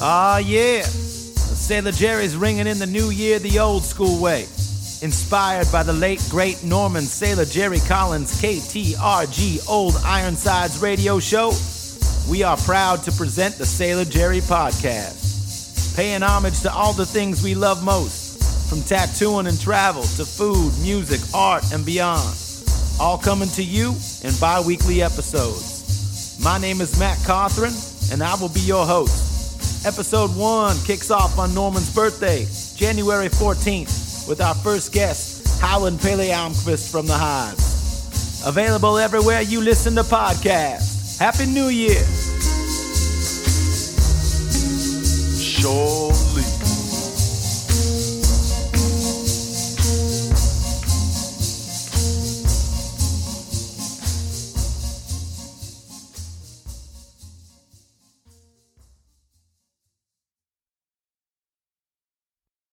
Ah, yeah. Sailor Jerry's ringing in the new year the old school way. Inspired by the late, great Norman Sailor Jerry Collins KTRG Old Ironsides radio show, we are proud to present the Sailor Jerry podcast. Paying homage to all the things we love most, from tattooing and travel to food, music, art, and beyond. All coming to you in bi weekly episodes. My name is Matt Cawthron, and I will be your host. Episode 1 kicks off on Norman's birthday, January 14th, with our first guest, Howlin' Pelle Almqvist from the Hives. Available everywhere you listen to podcasts. Happy New Year! Sure